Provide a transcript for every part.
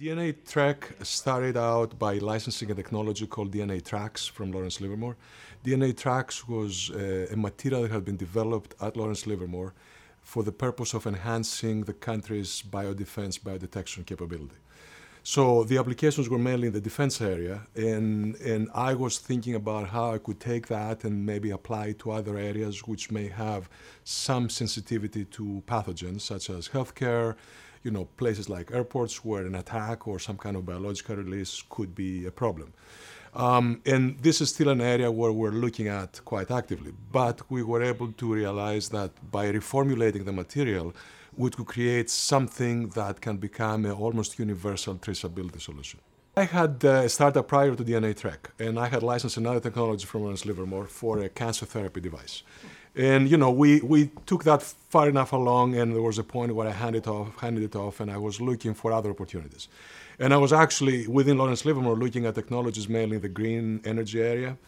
DNA Track started out by licensing a technology called DNATrax from Lawrence Livermore. DNATrax was uh, a material that had been developed at Lawrence Livermore for the purpose of enhancing the country's biodefense biodetection capability. So the applications were mainly in the defense area, and, and I was thinking about how I could take that and maybe apply it to other areas which may have some sensitivity to pathogens, such as healthcare, you know, places like airports where an attack or some kind of biological release could be a problem. Um, and this is still an area where we're looking at quite actively. But we were able to realize that by reformulating the material, we could create something that can become an almost universal traceability solution. I had uh, a startup prior to DNATrek, and I had licensed another technology from Lawrence Livermore for a cancer therapy device. And you know, we, we took that far enough along, and there was a point where I handed it off, handed it off, and I was looking for other opportunities. And I was actually within Lawrence Livermore looking at technologies mainly in the green energy area.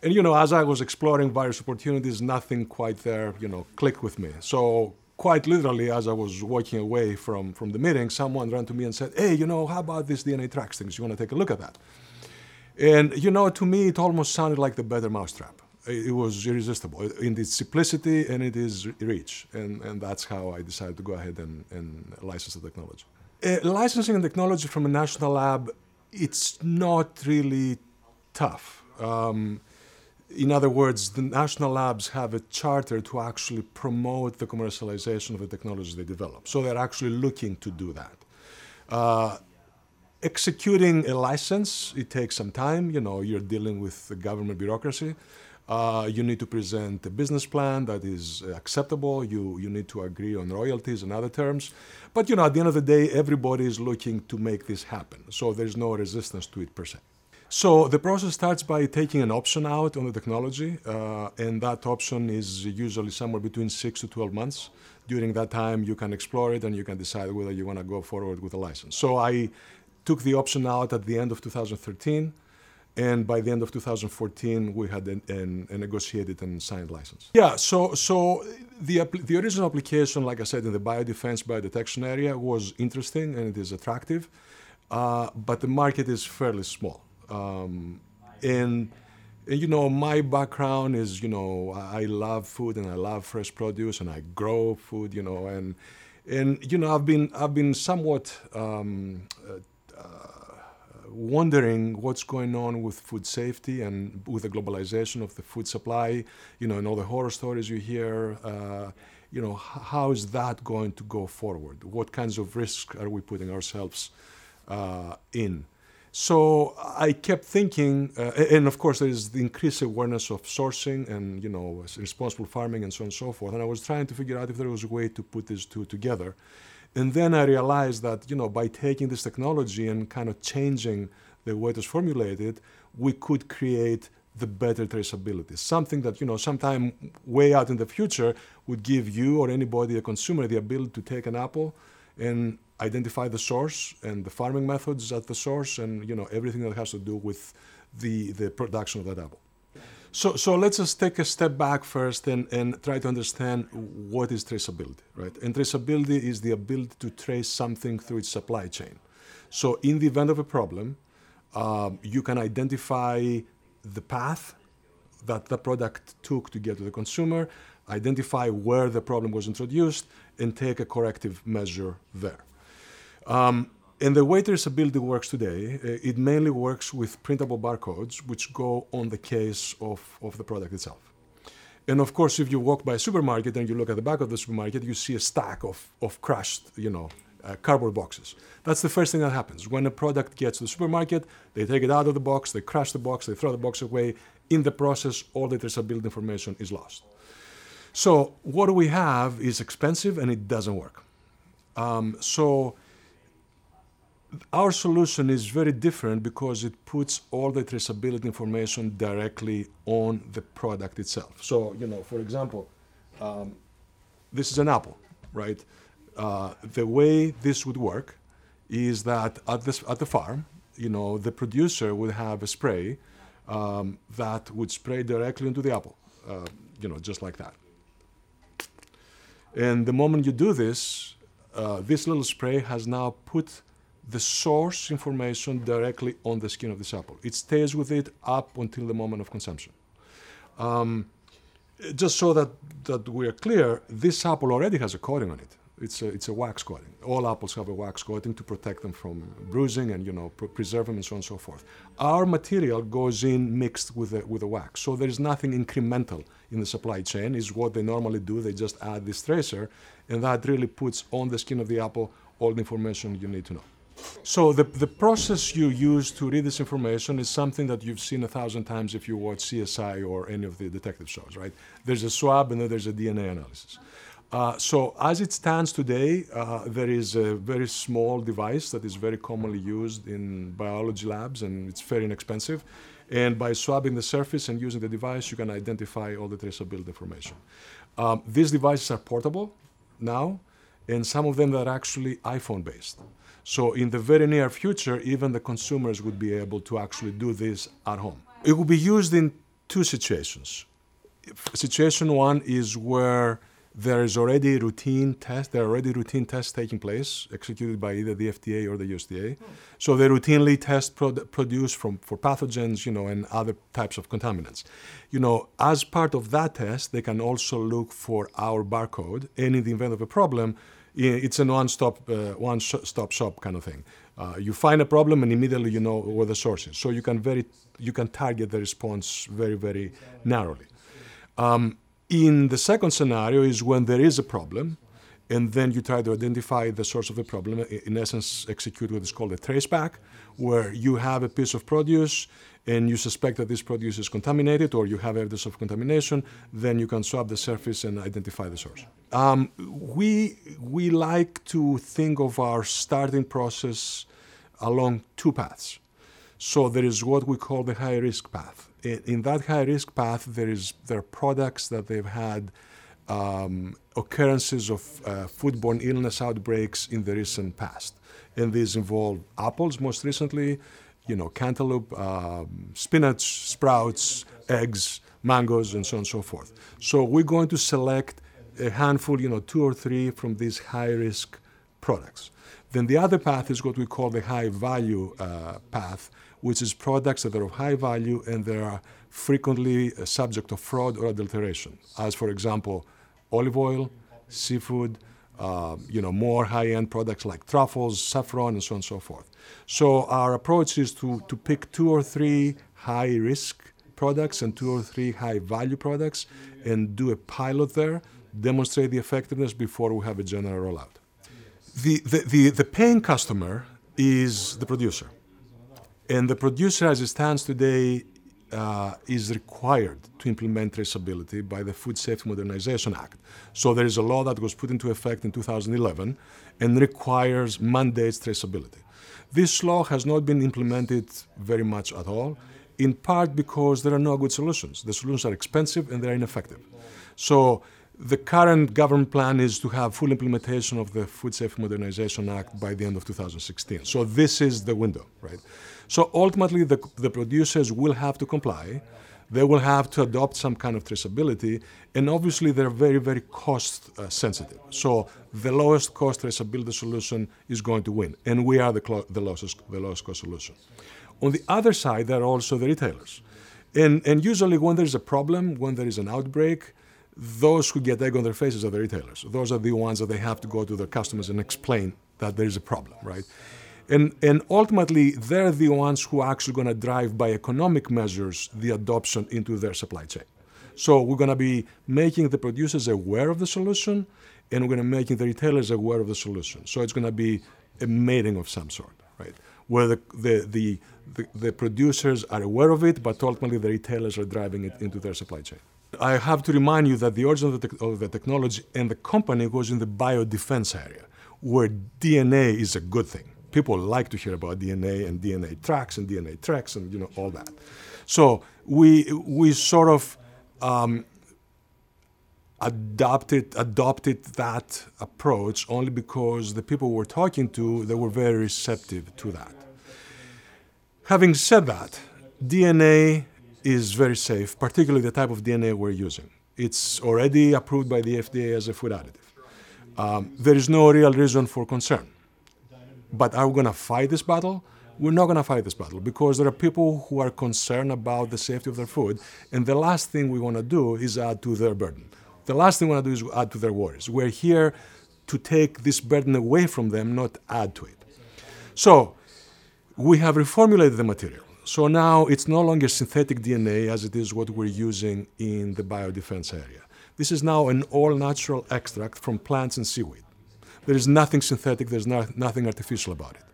And you know, as I was exploring various opportunities, nothing quite there, you know, clicked with me. So quite literally, as I was walking away from, from the meeting, someone ran to me and said, Hey, you know, how about this DNATrax things? You want to take a look at that? And, you know, to me, it almost sounded like the better mousetrap. It was irresistible in its simplicity and it is reach. And, and that's how I decided to go ahead and, and license the technology. Uh, licensing a technology from a national lab, it's not really tough. Um, in other words, the national labs have a charter to actually promote the commercialization of the technologies they develop. So they're actually looking to do that. Uh, executing a license, it takes some time. You know, you're dealing with the government bureaucracy. Uh, you need to present a business plan that is acceptable. You, you need to agree on royalties and other terms. But you know, at the end of the day, everybody is looking to make this happen. So there's no resistance to it per se. So the process starts by taking an option out on the technology, uh, and that option is usually somewhere between six to 12 months. During that time, you can explore it and you can decide whether you want to go forward with a license. So I took the option out at the end of 2013, and by the end of 2014, we had a negotiated and signed license. Yeah, so so the the original application, like I said, in the biodefense biodetection area was interesting and it is attractive, uh, but the market is fairly small. Um, and, and, you know, my background is, you know, I love food and I love fresh produce and I grow food, you know, and and you know, I've been I've been somewhat um, uh, uh, wondering what's going on with food safety and with the globalization of the food supply, you know, and all the horror stories you hear. Uh, you know, how is that going to go forward? What kinds of risks are we putting ourselves uh, in? So I kept thinking, uh, and of course there is the increased awareness of sourcing and you know responsible farming and so on and so forth. And I was trying to figure out if there was a way to put these two together. And then I realized that you know by taking this technology and kind of changing the way it was formulated, we could create the better traceability. Something that you know sometime way out in the future would give you or anybody, a consumer, the ability to take an apple and identify the source and the farming methods at the source and you know everything that has to do with the, the production of that apple. So, so let's just take a step back first and, and try to understand what is traceability, right? And traceability is the ability to trace something through its supply chain. So, in the event of a problem, um, you can identify the path that the product took to get to the consumer, identify where the problem was introduced, and take a corrective measure there. Um, and the way traceability works today, uh, it mainly works with printable barcodes, which go on the case of, of the product itself. And of course, if you walk by a supermarket and you look at the back of the supermarket, you see a stack of, of crushed, you know, uh, cardboard boxes. That's the first thing that happens. When a product gets to the supermarket, they take it out of the box, they crush the box, they throw the box away. In the process, all the traceability information is lost. So what we have is expensive and it doesn't work. Um, so our solution is very different because it puts all the traceability information directly on the product itself. So, you know, for example, um, this is an apple, right? Uh, the way this would work is that at, this, at the farm, you know, the producer would have a spray um, that would spray directly into the apple, uh, you know, just like that. And the moment you do this, uh, this little spray has now put the source information directly on the skin of this apple. It stays with it up until the moment of consumption. Um, just so that, that we are clear, this apple already has a coating on it. It's a, it's a wax coating. All apples have a wax coating to protect them from bruising and you know pr- preserve them and so on and so forth. Our material goes in mixed with the, with the wax, so there is nothing incremental in the supply chain. Is what they normally do. They just add this tracer, and that really puts on the skin of the apple all the information you need to know. So the, the process you use to read this information is something that you've seen a thousand times if you watch CSI or any of the detective shows, right? There's a swab and then there's a DNA analysis. Uh, so as it stands today, uh, there is a very small device that is very commonly used in biology labs and it's very inexpensive. And by swabbing the surface and using the device, you can identify all the traceability information. Um, these devices are portable now, and some of them are actually iPhone based. So in the very near future, even the consumers would be able to actually do this at home. It will be used in two situations. Situation one is where there is already routine test. There are already routine tests taking place, executed by either the FDA or the USDA. So they routinely test produ- produce from for pathogens, you know, and other types of contaminants. You know, as part of that test, they can also look for our barcode, and in the event of a problem, it's a one-stop uh, one-stop shop kind of thing. Uh, you find a problem and immediately you know where the source is. So you can very you can target the response very very narrowly. Um, in the second scenario is when there is a problem, and then you try to identify the source of the problem. In essence, execute what is called a traceback, where you have a piece of produce and you suspect that this produce is contaminated or you have evidence of contamination, then you can swab the surface and identify the source. Um, we, we like to think of our starting process along two paths. So there is what we call the high risk path. In, in that high risk path, there, is, there are products that they've had um, occurrences of uh, foodborne illness outbreaks in the recent past. And these involve apples most recently, you know, cantaloupe, um, spinach, sprouts, eggs, mangoes, and so on and so forth. So we're going to select a handful, you know, two or three from these high-risk products. Then the other path is what we call the high-value uh, path, which is products that are of high value and they are frequently uh, subject of fraud or adulteration, as for example, olive oil, seafood, uh, you know, more high-end products like truffles, saffron, and so on and so forth. So our approach is to, to pick two or three high-risk products and two or three high-value products and do a pilot there, demonstrate the effectiveness before we have a general rollout. The, the, the, the paying customer is the producer. And the producer, as it stands today, uh, is required to implement traceability by the Food Safety Modernization Act. So there is a law that was put into effect in 2011 and requires mandates traceability. This law has not been implemented very much at all, in part because there are no good solutions. The solutions are expensive and they're ineffective. So the current government plan is to have full implementation of the Food Safety Modernization Act by the end of 2016. So this is the window, right? So ultimately, the, the producers will have to comply. They will have to adopt some kind of traceability, and obviously they're very, very cost uh, sensitive. So the lowest cost traceability solution is going to win, and we are the, clo- the, lowest, the lowest cost solution. On the other side, there are also the retailers. And, and usually, when there's a problem, when there is an outbreak, those who get egg on their faces are the retailers. Those are the ones that they have to go to their customers and explain that there is a problem, right? And, and ultimately, they're the ones who are actually going to drive by economic measures the adoption into their supply chain. So we're going to be making the producers aware of the solution, and we're going to making the retailers aware of the solution. So it's going to be a mating of some sort, right? Where the, the, the, the, the producers are aware of it, but ultimately the retailers are driving it into their supply chain. I have to remind you that the origin of the, te- of the technology and the company was in the biodefense area, where DNA is a good thing people like to hear about DNA and DNATrax and DNATrax and you know all that. So we we sort of um, adopted adopted that approach only because the people we're talking to they were very receptive to that. Having said that, DNA is very safe, particularly the type of DNA we're using. It's already approved by the FDA as a food additive. Um, there is no real reason for concern But are we going to fight this battle? We're not going to fight this battle because there are people who are concerned about the safety of their food, and the last thing we want to do is add to their burden. The last thing we want to do is add to their worries. We're here to take this burden away from them, not add to it. So we have reformulated the material. So now it's no longer synthetic DNA as it is what we're using in the biodefense area. This is now an all natural extract from plants and seaweed. There is nothing synthetic, there's not, nothing artificial about it.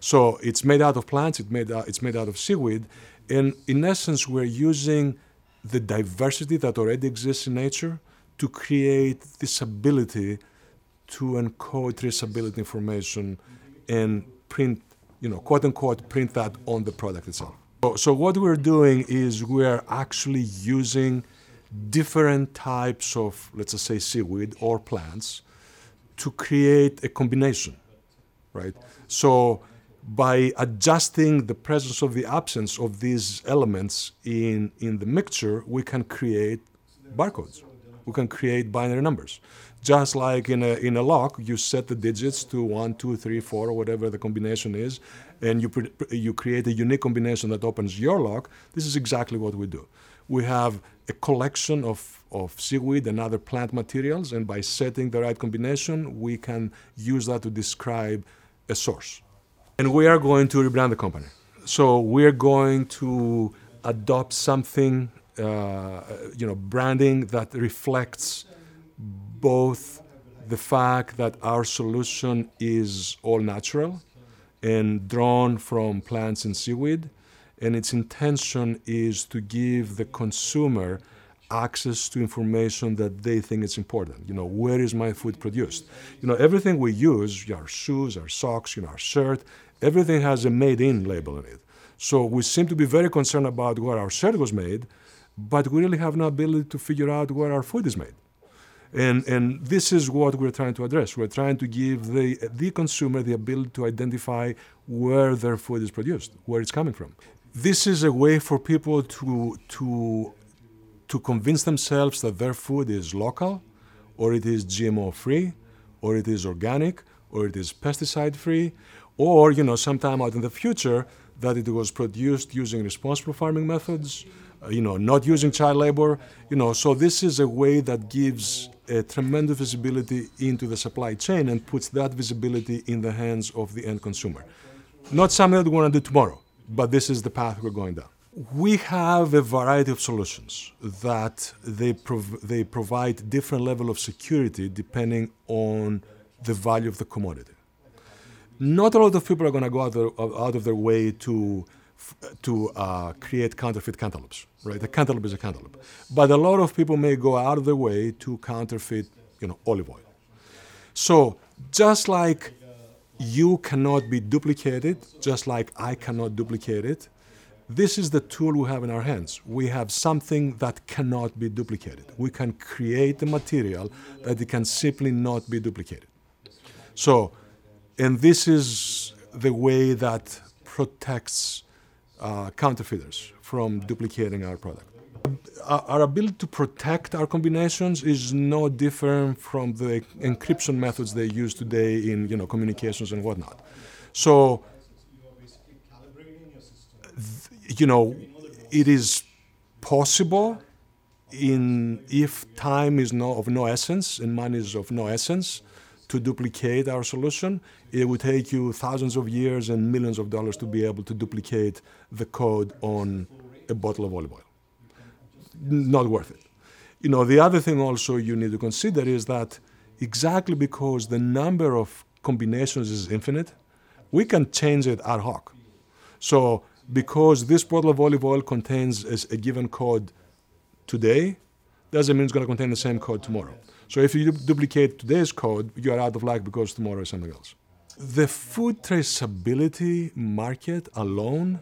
So it's made out of plants, it's made, out, it's made out of seaweed, and in essence, we're using the diversity that already exists in nature to create this ability to encode traceability information and print, you know, quote unquote, print that on the product itself. So, so what we're doing is we're actually using different types of, let's just say, seaweed or plants to create a combination, right? So by adjusting the presence of the absence of these elements in, in the mixture, we can create barcodes. We can create binary numbers. Just like in a, in a lock, you set the digits to one, two, three, four, or whatever the combination is, and you, you create a unique combination that opens your lock. This is exactly what we do. We have a collection of, of seaweed and other plant materials, and by setting the right combination, we can use that to describe a source. And we are going to rebrand the company. So we're going to adopt something, uh, you know, branding that reflects both the fact that our solution is all natural and drawn from plants and seaweed, and its intention is to give the consumer access to information that they think is important. You know, where is my food produced? You know, everything we use, our shoes, our socks, you know, our shirt, everything has a made in label in it. So we seem to be very concerned about where our shirt was made, but we really have no ability to figure out where our food is made. And, and this is what we're trying to address. We're trying to give the, the consumer the ability to identify where their food is produced, where it's coming from. This is a way for people to, to, to convince themselves that their food is local, or it is GMO free, or it is organic, or it is pesticide free, or you know, sometime out in the future that it was produced using responsible farming methods, uh, you know, not using child labor, you know. So this is a way that gives a tremendous visibility into the supply chain and puts that visibility in the hands of the end consumer. Not something that we want to do tomorrow, but this is the path we're going down. We have a variety of solutions that they, prov- they provide different level of security depending on the value of the commodity. Not a lot of people are going to go out, out of their way to to uh, create counterfeit cantaloupes, right? A cantaloupe is a cantaloupe. But a lot of people may go out of their way to counterfeit, you know, olive oil. So just like you cannot be duplicated, just like I cannot duplicate it, this is the tool we have in our hands. We have something that cannot be duplicated. We can create a material that it can simply not be duplicated. So, and this is the way that protects uh, counterfeiters from duplicating our product. Our ability to protect our combinations is no different from the encryption methods they use today in you know communications and whatnot. So, you know, it is possible in if time is no, of no essence and money is of no essence to duplicate our solution, it would take you thousands of years and millions of dollars to be able to duplicate the code on a bottle of olive oil. Not worth it. You know, the other thing also you need to consider is that exactly because the number of combinations is infinite, we can change it ad hoc. So, because this bottle of olive oil contains a given code today, doesn't mean it's going to contain the same code tomorrow. So if you duplicate today's code, you are out of luck because tomorrow is something else. The food traceability market alone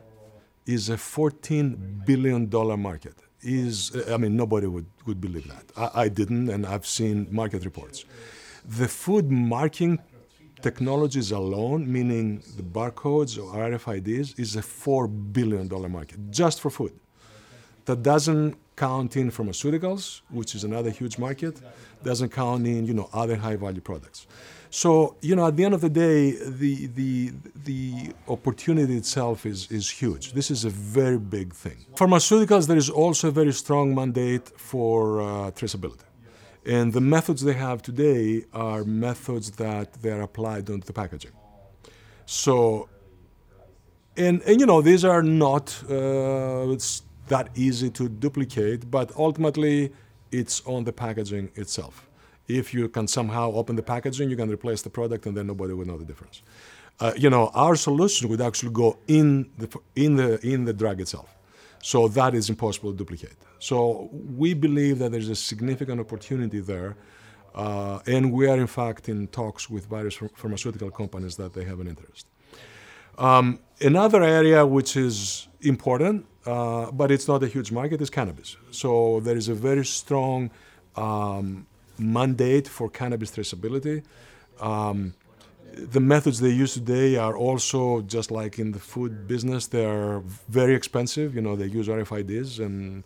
is a $14 billion market. Is I mean nobody would, would believe that. I, I didn't, and I've seen market reports. The food marking technologies alone, meaning the barcodes or RFIDs, is a $4 billion market just for food. That doesn't count in pharmaceuticals, which is another huge market, doesn't count in you know other high value products. So you know at the end of the day, the the the opportunity itself is is huge. This is a very big thing. Pharmaceuticals, there is also a very strong mandate for uh, traceability. And the methods they have today are methods that they're applied onto the packaging. So, and, and you know, these are not uh, that easy to duplicate, but ultimately it's on the packaging itself. If you can somehow open the packaging, you can replace the product and then nobody will know the difference. Uh, you know, our solution would actually go in the, in the, in the drug itself. So that is impossible to duplicate. So we believe that there's a significant opportunity there. Uh, and we are, in fact, in talks with various pharmaceutical companies that they have an interest. Um, another area which is important, uh, but it's not a huge market, is cannabis. So there is a very strong um, mandate for cannabis traceability. Um, the methods they use today are also just like in the food business. They are very expensive. You know, they use RFIDs and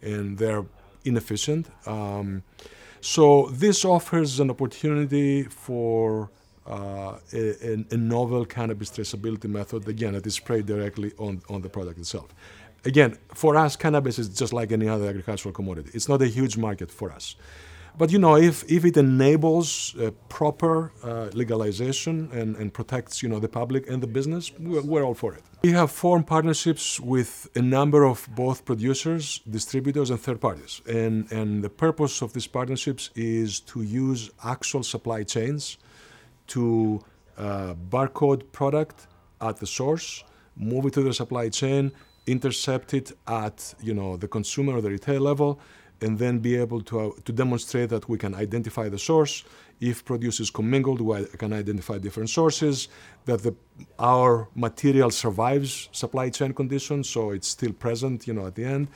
and they're inefficient. Um, so this offers an opportunity for uh, a, a, novel cannabis traceability method. Again, that is sprayed directly on, on the product itself. Again, for us, cannabis is just like any other agricultural commodity. It's not a huge market for us. But you know, if, if it enables proper uh, legalization and, and protects you know the public and the business, we're, we're, all for it. We have formed partnerships with a number of both producers, distributors, and third parties. And, and the purpose of these partnerships is to use actual supply chains to uh, barcode product at the source, move it to the supply chain, intercept it at you know the consumer or the retail level, and then be able to, uh, to demonstrate that we can identify the source. If produce is commingled, we can identify different sources, that the, our material survives supply chain conditions, so it's still present, you know, at the end,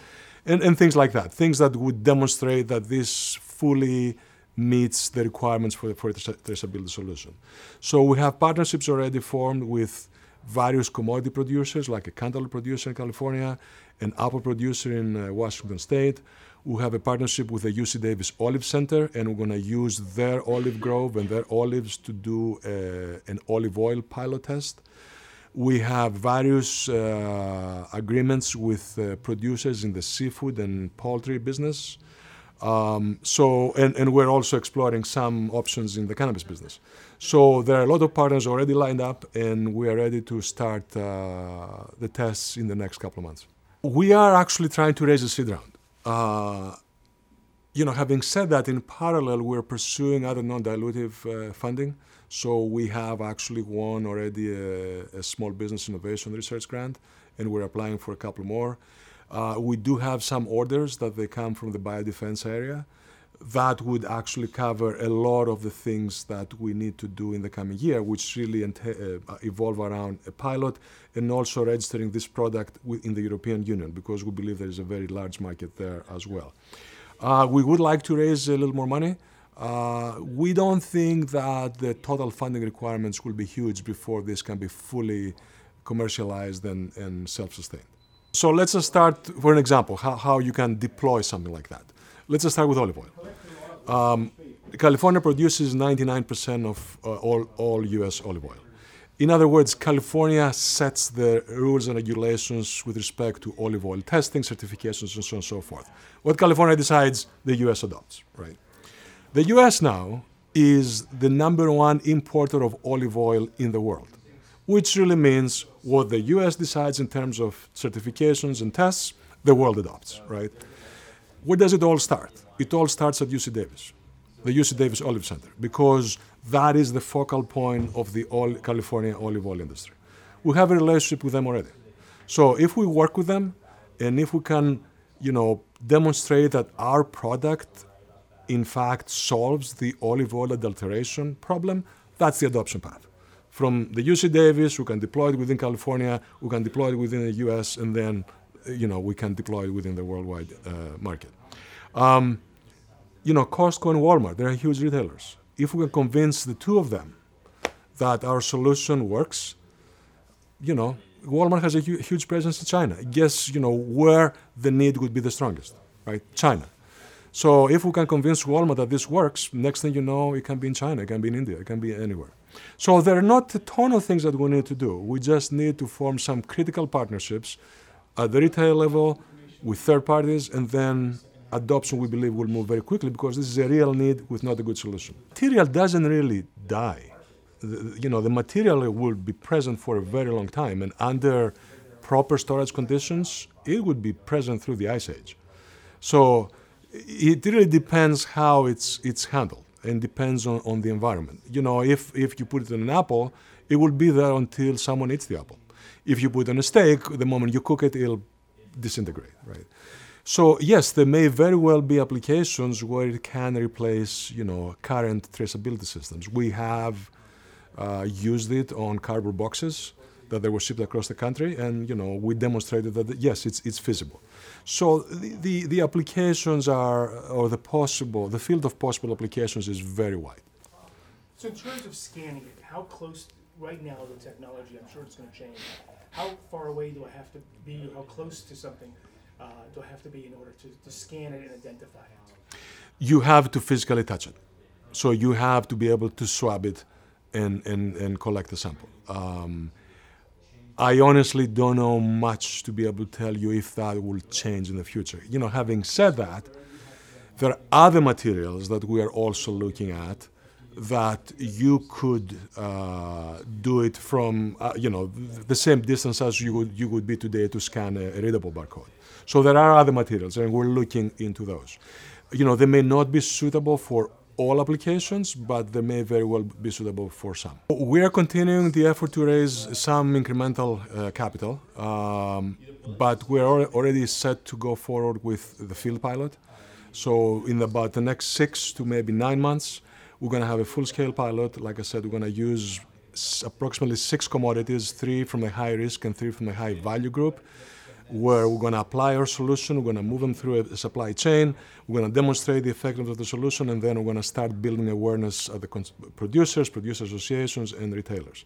and, and things like that. Things that would demonstrate that this fully meets the requirements for, for traceability solution. So we have partnerships already formed with various commodity producers, like a cantaloupe producer in California, an apple producer in uh, Washington State. We have a partnership with the UC Davis Olive Center, and we're going to use their olive grove and their olives to do uh, an olive oil pilot test. We have various uh, agreements with uh, producers in the seafood and poultry business. Um, so, and, and we're also exploring some options in the cannabis business. So there are a lot of partners already lined up, and we are ready to start uh, the tests in the next couple of months. We are actually trying to raise a seed round. Uh, you know, having said that, in parallel, we're pursuing other non-dilutive uh, funding. So we have actually won already a, a, small business innovation research grant, and we're applying for a couple more. Uh, we do have some orders that they come from the biodefense area that would actually cover a lot of the things that we need to do in the coming year, which really ent- uh, evolve around a pilot and also registering this product in the European Union because we believe there is a very large market there as well. Uh, we would like to raise a little more money. Uh, we don't think that the total funding requirements will be huge before this can be fully commercialized and, and self sustained. So let's just start, for an example, how, how you can deploy something like that. Let's just start with olive oil. Um, California produces 99% of uh, all, all US olive oil. In other words, California sets the rules and regulations with respect to olive oil testing, certifications, and so on and so forth. What California decides, the US adopts, right? The US now is the number one importer of olive oil in the world, which really means what the US decides in terms of certifications and tests, the world adopts, right? Where does it all start? It all starts at UC Davis, the UC Davis Olive Center, because that is the focal point of the California olive oil industry. We have a relationship with them already. So if we work with them and if we can, you know, demonstrate that our product in fact solves the olive oil adulteration problem, that's the adoption path. From the UC Davis, we can deploy it within California, we can deploy it within the US, and then, you know, we can deploy it within the worldwide uh, market. Um, you know, Costco and Walmart, they're huge retailers if we can convince the two of them that our solution works, you know, Walmart has a hu- huge presence in China. Guess you know where the need would be the strongest, right? China. So if we can convince Walmart that this works, next thing you know, it can be in China, it can be in India, it can be anywhere. So there are not a ton of things that we need to do. We just need to form some critical partnerships at the retail level with third parties, and then adoption we believe will move very quickly because this is a real need with not a good solution. Material doesn't really die. The, you know, the material will be present for a very long time, and under proper storage conditions, it would be present through the ice age. So it really depends how it's it's handled and depends on, on the environment. You know, if if you put it in an apple, it will be there until someone eats the apple. If you put it on a steak, the moment you cook it, it'll disintegrate, right? So yes, there may very well be applications where it can replace, you know, current traceability systems. We have uh, used it on cardboard boxes that they were shipped across the country, and you know, we demonstrated that yes, it's it's feasible. So the, the, the applications are, or the possible, the field of possible applications is very wide. So in terms of scanning it, how close right now the technology? I'm sure it's going to change. How far away do I have to be? How close to something uh, do I have to be in order to, to scan it and identify it? You have to physically touch it. So you have to be able to swab it and, and, and collect the sample. Um, I honestly don't know much to be able to tell you if that will change in the future. You know, having said that, there are other materials that we are also looking at that you could uh, do it from, uh, you know, the same distance as you would, you would be today to scan a, a readable barcode. So there are other materials, and we're looking into those. You know, they may not be suitable for all applications, but they may very well be suitable for some. We are continuing the effort to raise some incremental uh, capital, um, but we're already set to go forward with the field pilot. So in about the next six to maybe nine months, we're going to have a full-scale pilot. Like I said, we're going to use approximately six commodities, three from the high risk and three from the high value group where we're going to apply our solution, we're going to move them through a supply chain, we're going to demonstrate the effectiveness of the solution, and then we're going to start building awareness at the producers, producer associations, and retailers.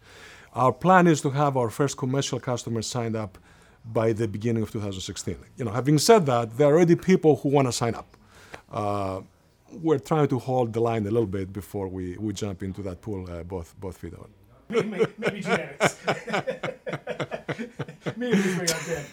Our plan is to have our first commercial customers signed up by the beginning of 2016. You know, having said that, there are already people who want to sign up. Uh, we're trying to hold the line a little bit before we, we jump into that pool uh, both both feet on. Maybe, maybe genetics. Minus megantén.